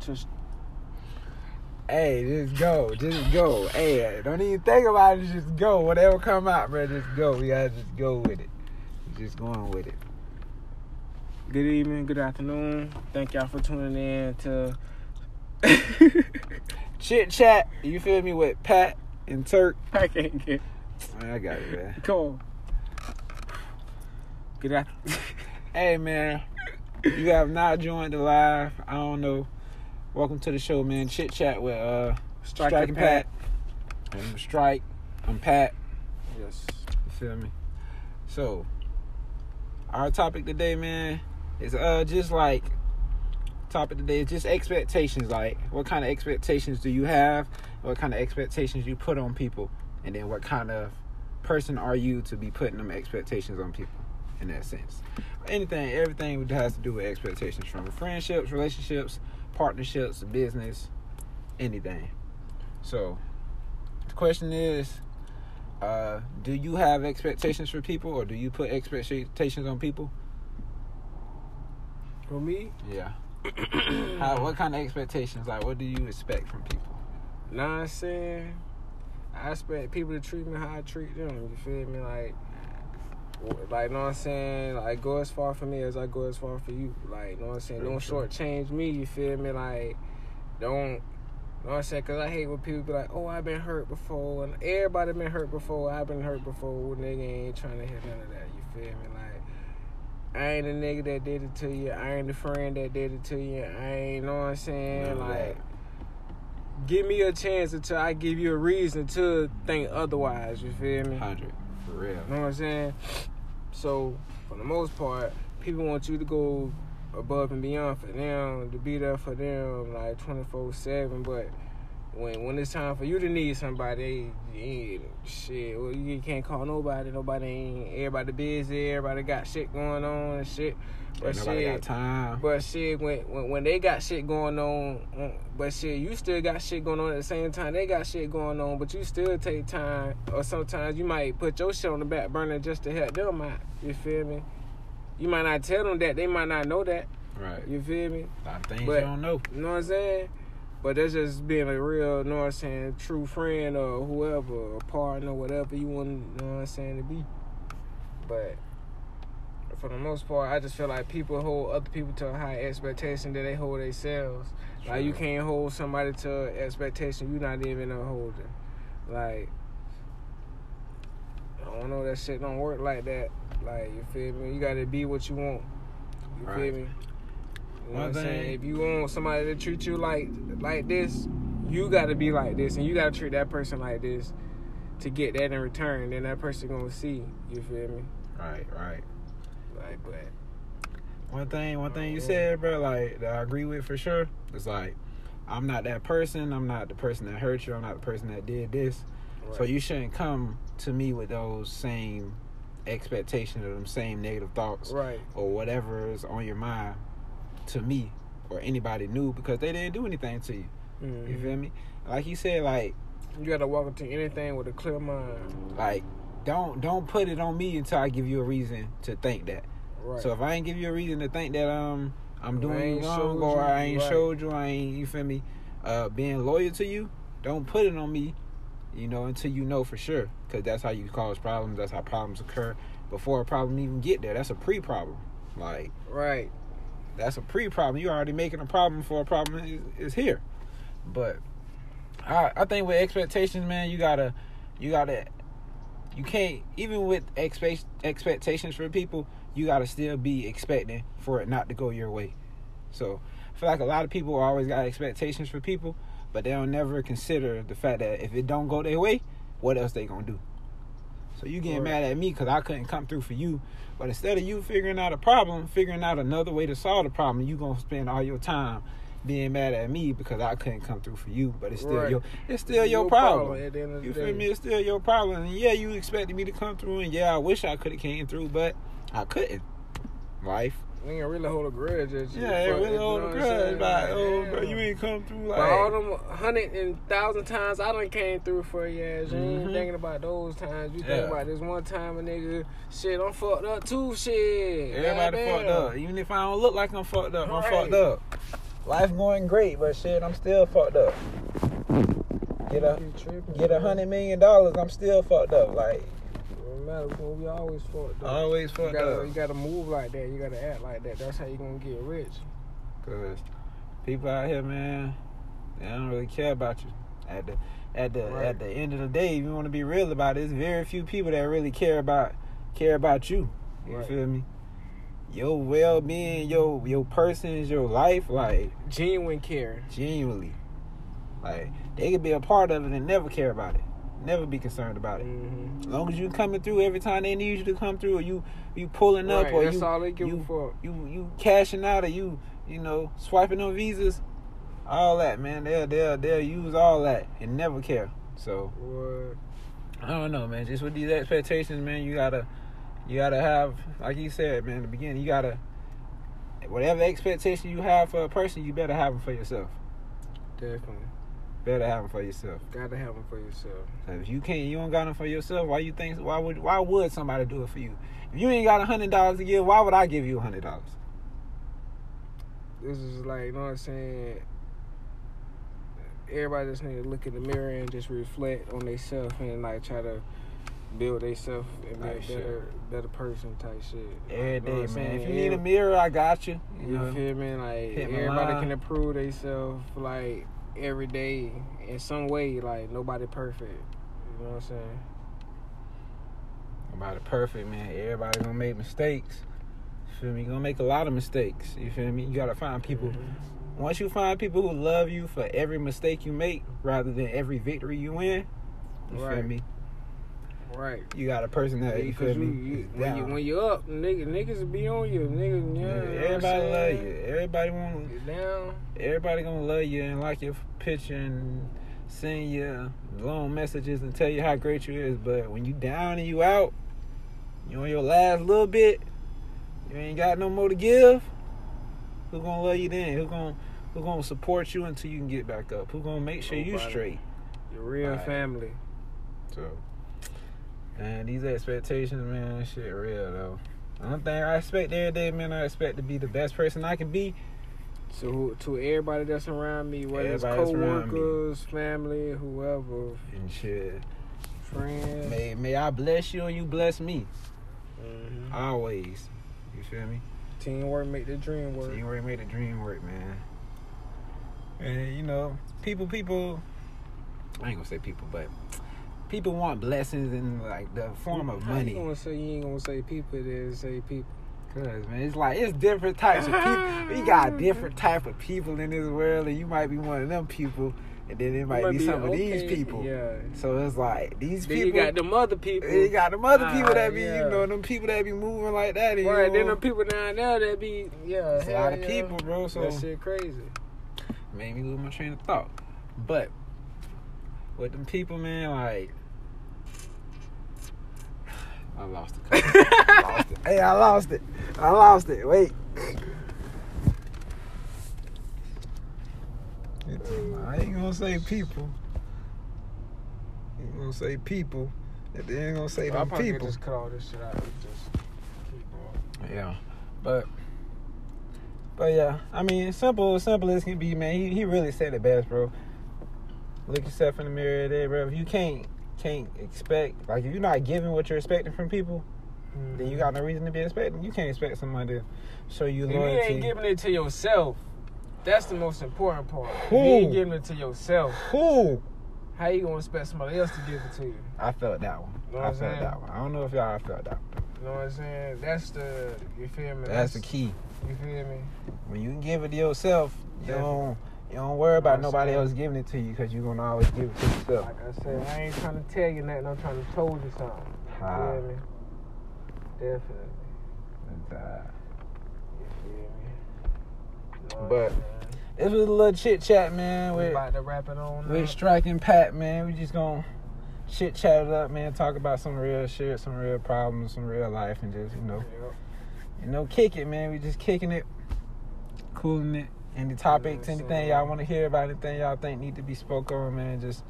to Hey, just go, just go. Hey, don't even think about it. Just go. Whatever come out, bro, just go. We gotta just go with it. Just going with it. good evening, good afternoon. Thank y'all for tuning in to Chit chat. You feel me with Pat and Turk. I can't get Man, I got it, man. come on. Good after Hey, man. You have not joined the live. I don't know. Welcome to the show, man. Chit chat with uh Strike Strike and and Pat. I'm Strike. I'm Pat. Yes. You feel me? So, our topic today, man, is uh just like topic today is just expectations. Like, what kind of expectations do you have? What kind of expectations you put on people, and then what kind of person are you to be putting them expectations on people? In that sense, anything, everything has to do with expectations from friendships, relationships, partnerships, business, anything. So, the question is uh, do you have expectations for people or do you put expectations on people? For me, Yeah. How, what kind of expectations? Like, what do you expect from people? nah, I'm saying I expect people to treat me how I treat them. You feel me? Like, like, know what I'm saying? Like, go as far for me as I go as far for you. Like, know what I'm saying? Very Don't true. shortchange me. You feel me? Like, don't. Know what I'm saying? Cause I hate when people be like, "Oh, I've been hurt before," and everybody been hurt before. I've been hurt before. Nigga ain't trying to hear none of that. You feel me? Like, I ain't the nigga that did it to you. I ain't the friend that did it to you. I ain't know what I'm saying. Of like, give me a chance until I give you a reason to think otherwise. You feel me? 100. For real. You know what I'm saying? So, for the most part, people want you to go above and beyond for them, to be there for them like 24 7. But when when it's time for you to need somebody, yeah, shit, well, you can't call nobody. Nobody ain't, everybody busy, everybody got shit going on and shit. But nobody shit, but shit, when, when when they got shit going on, uh, but shit, you still got shit going on at the same time. They got shit going on, but you still take time, or sometimes you might put your shit on the back burner just to help them out. You feel me? You might not tell them that. They might not know that. right. You feel me? A lot of things but- you don't know. You know what I'm saying? But that's just being a real, you know what I'm saying, true friend or whoever, a partner, whatever you want, you know what I'm saying, to be. But for the most part, I just feel like people hold other people to a high expectation that they hold themselves. Like you can't hold somebody to an expectation you're not even a holding. Like I don't know that shit don't work like that. Like you feel me? You gotta be what you want. You feel Right. me? You know One what I'm saying? If you want somebody to treat you like like this, you gotta be like this, and you gotta treat that person like this to get that in return. Then that person gonna see. You feel me? Right, right. Like, but One thing, one thing you said, bro, like that I agree with for sure. It's like I'm not that person. I'm not the person that hurt you. I'm not the person that did this. So you shouldn't come to me with those same expectations or them same negative thoughts right, or whatever is on your mind to me or anybody new because they didn't do anything to you. You Mhm. feel me? Like you said, like you gotta walk into anything with a clear mind. like don't don't put it on me until I give you a reason to think that. Right. So if I ain't give you a reason to think that um I'm doing wrong or I ain't right. showed you, I ain't you feel me, uh being loyal to you, don't put it on me, you know, until you know for sure. Cause that's how you cause problems, that's how problems occur before a problem even get there. That's a pre problem. Like right. that's a pre problem. You're already making a problem for a problem is, is here. But I I think with expectations, man, you gotta you gotta you can't even with expect expectations for people, you gotta still be expecting for it not to go your way. So I feel like a lot of people always got expectations for people, but they don't never consider the fact that if it don't go their way, what else they gonna do? So you getting mad at me because I couldn't come through for you, but instead of you figuring out a problem, figuring out another way to solve the problem, you gonna spend all your time being mad at me because I couldn't come through for you. But it's still Right. your it's still your, problem. at the end You day. feel me? It's still your problem. And yeah, you expected me to come through, and yeah, I wish I could have came through, but I couldn't. Life. We ain't really hold a grudge at you. Yeah, Fuck, really hold a grudge. Like, oh, bro, you ain't come through. Like, But all them hundred and thousand times I done came through for you ass. You ain't Mhm. thinking about those times. You Yeah. think about this one time a nigga shit, I'm fucked up too. Shit. everybody Goddamn. fucked up. Even if I don't look like I'm fucked up, I'm fucked up. Life going great, but shit, I'm still fucked up. Get a tripping, get a hundred million dollars, I'm still fucked up. Like No matter what, we always fucked up. always you fucked gotta, up. you gotta move like that. You gotta act like that. That's how you gonna get rich. Cause people out here, man, they don't really care about you. At the at the Right. at the end of the day, if you want to be real about it, it's very few people that really care about care about you. You Right. feel me? Your well being, your your person's, your life, like Genuine care. genuinely, like they could be a part of it and never care about it, never be concerned about it. Mm-hmm. As long as you coming through every time they need you to come through, or you you pulling up, Right, or that's you all they give you, fuck. you you cashing out, or you you know swiping on visas, all that man. They'll they'll they'll use all that and never care. So What? I don't know, man. Just with these expectations, man, you gotta you gotta have, like you said, man, in the beginning, you gotta whatever expectation you have for a person, you better have them for yourself. Definitely. Better have them for yourself. Gotta have them for yourself. So if you can't, you don't got them for yourself. Why you think? Why would? Why would somebody do it for you? If you ain't got a hundred dollars to give, why would I give you a hundred dollars? This is like, you know what I'm saying? Everybody just need to look in the mirror and just reflect on themselves and like try to build themselves and be a shit. better, better person type shit. Every You know day, man. If you need a mirror, I got you. You You know, feel me? Like everybody line. can improve themselves like every day in some way. Like nobody perfect. You know what I'm saying? Nobody perfect, man. Everybody gonna make mistakes. You feel me? You gonna make a lot of mistakes. You feel me? You gotta find people. Mhm. Once you find people who love you for every mistake you make, rather than every victory you win, you feel me? Right. You got a person that you Because feel you, me? you, is when you down. when you up, nigga, niggas will be on you, nigga. Yeah, Yeah, you know what everybody love you. Everybody want. You down? Everybody gonna love you and like your picture and send you long messages and tell you how great you is. But when you down and you out, you on your last little bit, you ain't got no more to give. Who gonna love you then? Who gonna who gonna support you until you can get back up? Who gonna make sure you straight? Your real Right. family. So, and these expectations, man, shit real though. One thing I expect every day, man, I expect to be the best person I can be. So to everybody that's around me, whether it's Everybody me. co-workers, family, whoever, And shit. friends. May may I bless you and you bless me. Mhm. Always. You feel me? Teamwork make the dream work. Already made the dream work, man. And you know, people, people. I ain't gonna say people, but people want blessings in like the form of money. You gonna say you ain't gonna say people? Then say people. Cause man, it's like it's different types of people. We got different type of people in this world, and you might be one of them people, and then it might, might be, be some of okay, these people. yeah. So it's like these Then people. you got them other people. you got them other people that be, yeah. you know, them people that be moving like that. And, Right, you then know, them people down there that be yeah. It's a lot of yeah. people, bro. So that shit crazy. made me lose my train of thought. But with them people, man, like I lost it. Lost it. Hey, I lost it. I lost it. Wait. I ain't gonna say people. I'm gonna say people. And then ain't gonna say I them probably could people. just cut all this shit out. and Just keep going. Yeah, but but yeah, I mean, simple, simple as can be, man. He he really said it best, bro. Look yourself in the mirror there, bro. If you can't can't expect, like, if you're not giving what you're expecting from people, then you mm-hmm. got no reason to be expecting. You can't expect somebody to show you If you ain't giving it to yourself, that's the most important part. Who? you ain't giving it to yourself, Who? how you gonna expect somebody else to give it to you? I felt that one. Know I felt saying? that one. I don't know if y'all felt that one. You know what I'm saying? That's the you feel me? That's the key. You feel me? When you can give it to yourself, you don't you don't worry about Know nobody else giving it to you because you're gonna always give it to yourself. Like I said, I ain't trying to tell you nothing. I'm trying to told you something. You feel me? Definitely. Uh, You feel me? But-? This was a little chit chat, man. we With about to wrap it on. with up. striking Pat, man. We just gonna chit chat it up, man. Talk about some real shit, some real problems, some real life, and just you know, Yep. you know, kick it, man. We just kicking it, cooling it. Any topics, Yeah, anything so- y'all want to hear about, anything y'all think need to be spoke on, man. Just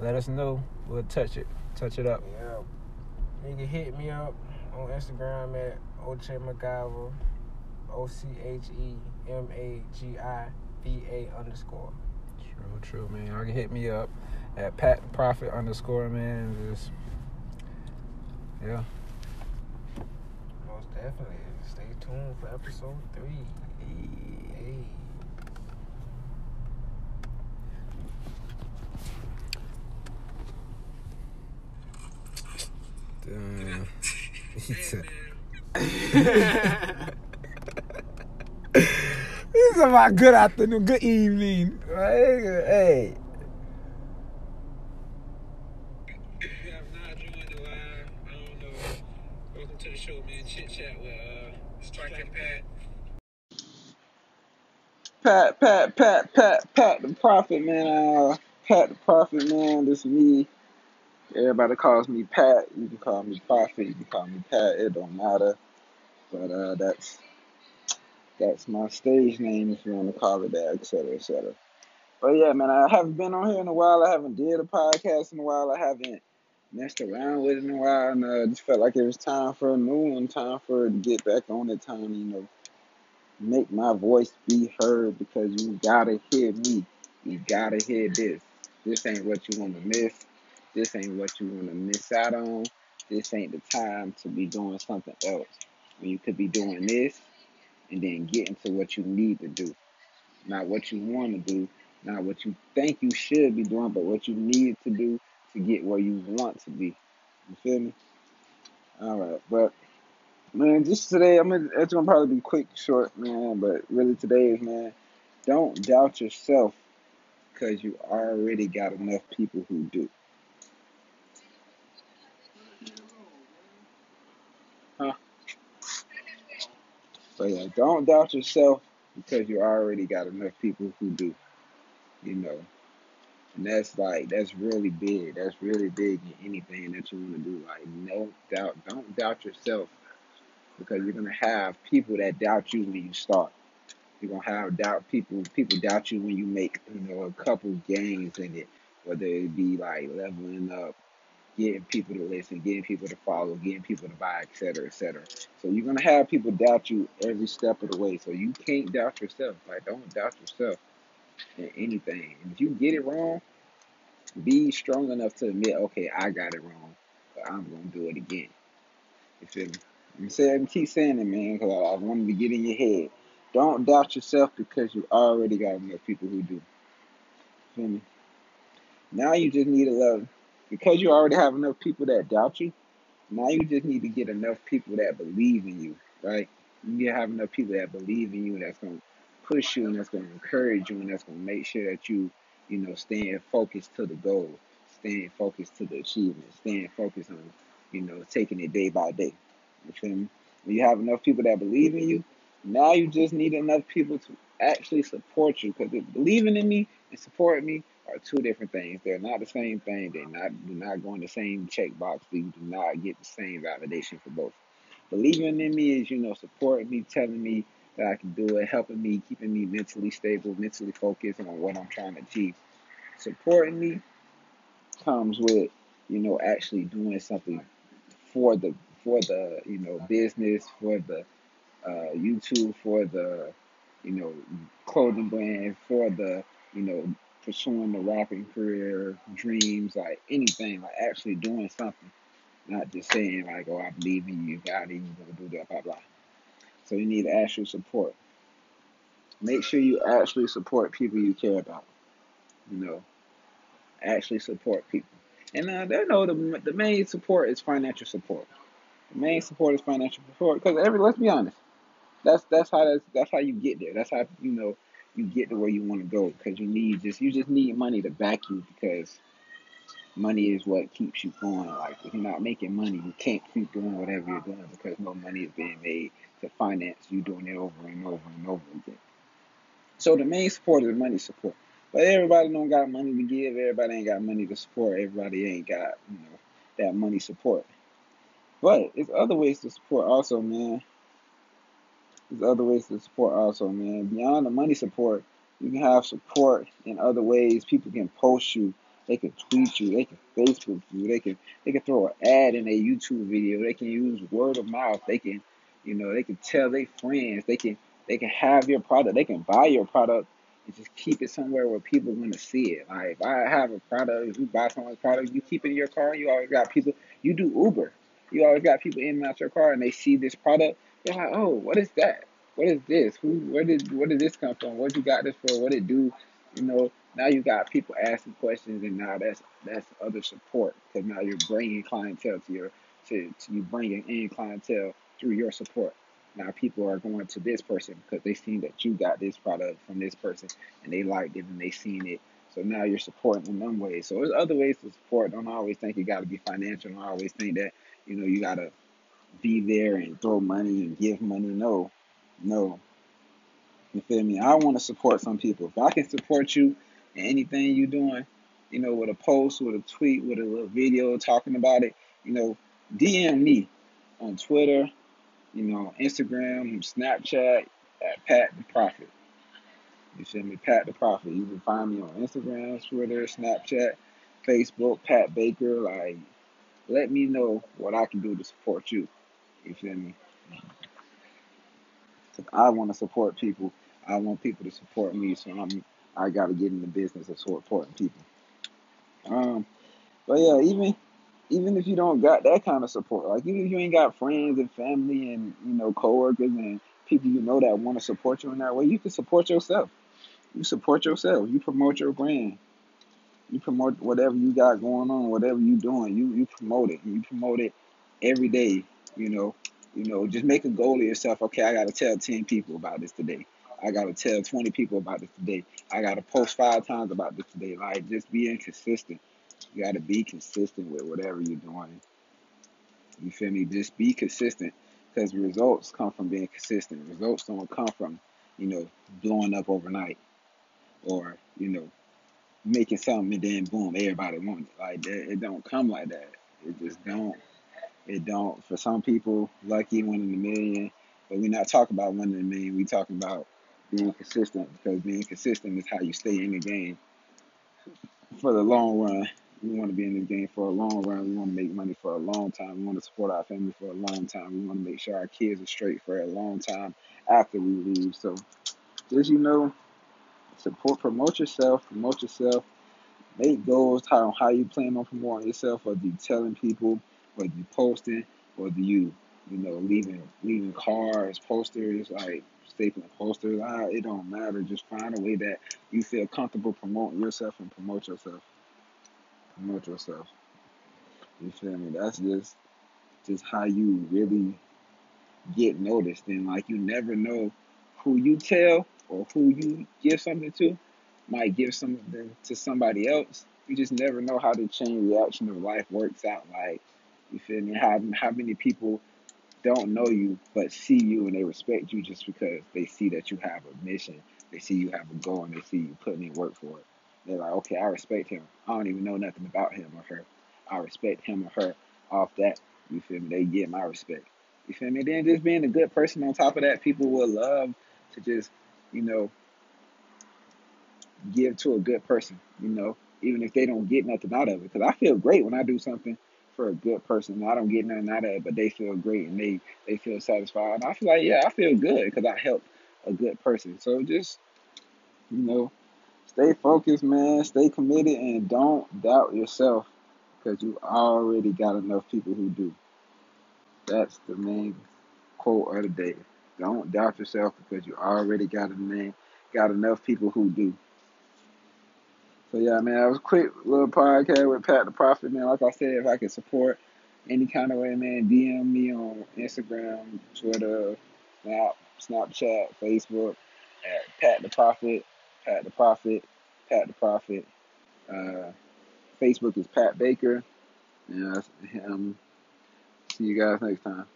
let us know. We'll touch it, touch it up. Yeah. You can hit me up on Instagram at Oche MacGyver, O C H E M A G I VA underscore. True, true, man. Y'all can hit me up at Pat Prophet underscore, man. Just, yeah. Most definitely. Stay tuned for episode three. Hey. Damn. He said, This is my good afternoon, good evening. Hey, hey. If you have not joined the live, I don't know. Welcome to the show, man. Chit chat with uh, Striking Pat. Pat, Pat, Pat, Pat, Pat the Prophet, man. Uh, Pat the Prophet, man. This is me. Everybody calls me Pat. You can call me Prophet. You can call me Pat. It don't matter. But uh, that's that's my stage name if you want to call it that, et cetera, et cetera. But yeah, man, I haven't been on here in a while. I haven't did a podcast in a while. I haven't messed around with it in a while, and uh, just felt like it was time for a new one. Time for it to get back on it. Time, you know, make my voice be heard because you gotta hear me. You gotta hear this. This ain't what you want to miss. This ain't what you want to miss out on. This ain't the time to be doing something else. When you could be doing this and then getting to what you need to do. Not what you want to do, not what you think you should be doing, but what you need to do to get where you want to be. You feel me? All right, but man, just today, I'm gonna, it's gonna probably be quick, short, man. But really, today is man, don't doubt yourself because you already got enough people who do. Huh? So yeah, don't doubt yourself because you already got enough people who do. You know, and that's like that's really big. That's really big in anything that you want to do. Like no doubt, don't doubt yourself because you're gonna have people that doubt you when you start. You're gonna have doubt people. People doubt you when you make you know a couple gains in it, whether it be like leveling up, getting people to listen, getting people to follow, getting people to buy, et cetera, et cetera. So you're gonna have people doubt you every step of the way. So you can't doubt yourself. Like don't doubt yourself in anything. And if you get it wrong, be strong enough to admit, okay, I got it wrong, but I'm gonna do it again. You feel me? I'm saying, keep saying it, man, because I, I wanted to get in your head. Don't doubt yourself because you already got enough people who do. Feel me? Now you just need to love, because you already have enough people that doubt you. Now you just need to get enough people that believe in you, right? You need to have enough people that believe in you, that's gonna push you, and that's gonna encourage you, and that's gonna make sure that you, you know, staying focused to the goal, staying focused to the achievement, staying focused on, you know, taking it day by day. You feel me? When you have enough people that believe in you, now you just need enough people to actually support you. Because believing in me and supporting me are two different things. They're not the same thing. They're not do not go in the same checkbox. You do not get the same validation for both. Believing in me is, you know, supporting me, telling me that I can do it, helping me, keeping me mentally stable, mentally focused on what I'm trying to achieve. Supporting me comes with, you know, actually doing something for the for the you know business, for the uh, YouTube, for the you know clothing brand, for the you know pursuing the rapping career, dreams, like anything, like actually doing something, not just saying like, oh, I believe in you, God, you're gonna do that, blah blah. So you need actual support. Make sure you actually support people you care about. You know, actually support people. And uh, they know the the main support is financial support. Main support is financial support because every let's be honest, that's that's how that's that's how you get there. That's how you know you get to where you want to go because you need just you just need money to back you because money is what keeps you going. Like if you're not making money, you can't keep doing whatever you're doing because no money is being made to finance you doing it over and over and over again. So the main support is money support. But everybody don't got money to give. Everybody ain't got money to support. Everybody ain't got you know that money support. But it's other ways to support also, man. There's other ways to support also, man. Beyond the money support, you can have support in other ways. People can post you, they can tweet you, they can Facebook you, they can they can throw an ad in a YouTube video, they can use word of mouth, they can, you know, they can tell their friends, they can they can have your product, they can buy your product and just keep it somewhere where people want to see it. Like if I have a product, if you buy someone's product, you keep it in your car. You always got people. You do Uber. You always got people in and out your car, and they see this product. They're like, "Oh, what is that? What is this? Who? Where did? Where did this come from? What you got this for? What it do? You know." Now you got people asking questions, and now that's that's other support because now you're bringing clientele to your to, to you bringing in clientele through your support. Now people are going to this person because they seen that you got this product from this person and they liked it and they seen it. So now you're supporting in them ways. So there's other ways to support. Don't always think you got to be financial. Don't always think that you know you got to be there and throw money and give money. No, no. You feel me? I want to support some people. If I can support you in anything you're doing, you know, with a post, with a tweet, with a little video talking about it, you know, DM me on Twitter, you know, Instagram, Snapchat, at Pat the Prophet. You feel me? Pat the Prophet. You can find me on Instagram, Twitter, Snapchat, Facebook, Pat Baker. Like, let me know what I can do to support you. You feel me? I want to support people. I want people to support me, so I'm I got to get in the business of supporting people. Um, but yeah, even even if you don't got that kind of support, like even if you ain't got friends and family and you know coworkers and people you know that want to support you in that way, you can support yourself. You support yourself. You promote your brand. You promote whatever you got going on, whatever you doing. You you promote it. You promote it every day. You know, you know. Just make a goal of yourself. Okay, I got to tell ten people about this today. I got to tell twenty people about this today. I got to post five times about this today. Like just being consistent. You got to be consistent with whatever you're doing. You feel me? Just be consistent because results come from being consistent. Results don't come from, you know, blowing up overnight or you know making something and then boom, everybody wants it. Like that, it don't come like that. It just don't. It don't. For some people, lucky one in a million, but we're not talking about one in a million. We talking about being consistent because being consistent is how you stay in the game for the long run. We want to be in this game for a long run. We want to make money for a long time. We want to support our family for a long time. We want to make sure our kids are straight for a long time after we leave. So just you know, support, promote yourself, promote yourself Make goals how how you plan on promoting yourself, whether you telling people, whether you posting, whether you you know leaving leaving cards, posters, like stapling posters. Ah, it don't matter. Just find a way that you feel comfortable promoting yourself and promote yourself. Promote yourself. You feel me? That's just just how you really get noticed. And like you never know who you tell or who you give something to might give something to somebody else. You just never know how the chain reaction of life works out. Like, you feel me? How how many people don't know you but see you and they respect you just because they see that you have a mission, they see you have a goal, and they see you putting in work for it. They're like, okay, I respect him. I don't even know nothing about him or her. I respect him or her off that. You feel me? They get my respect. You feel me? Then just being a good person on top of that, people will love to just, you know, give to a good person, you know, even if they don't get nothing out of it. Because I feel great when I do something for a good person. I don't get nothing out of it, but they feel great and they, they feel satisfied. And I feel like, yeah, I feel good because I helped a good person. So just, you know, stay focused, man. Stay committed and don't doubt yourself because you already got enough people who do. That's the main quote of the day. Don't doubt yourself because you already got a name, got enough people who do. So yeah, man, that was a quick little podcast with Pat the Prophet, man. Like I said, if I can support any kind of way, man, DM me on Instagram, Twitter, Snap, Snapchat, Facebook at Pat the Prophet, Pat the Prophet, Pat the Prophet. Uh, Facebook is Pat Baker. Yeah, that's him. See you guys next time.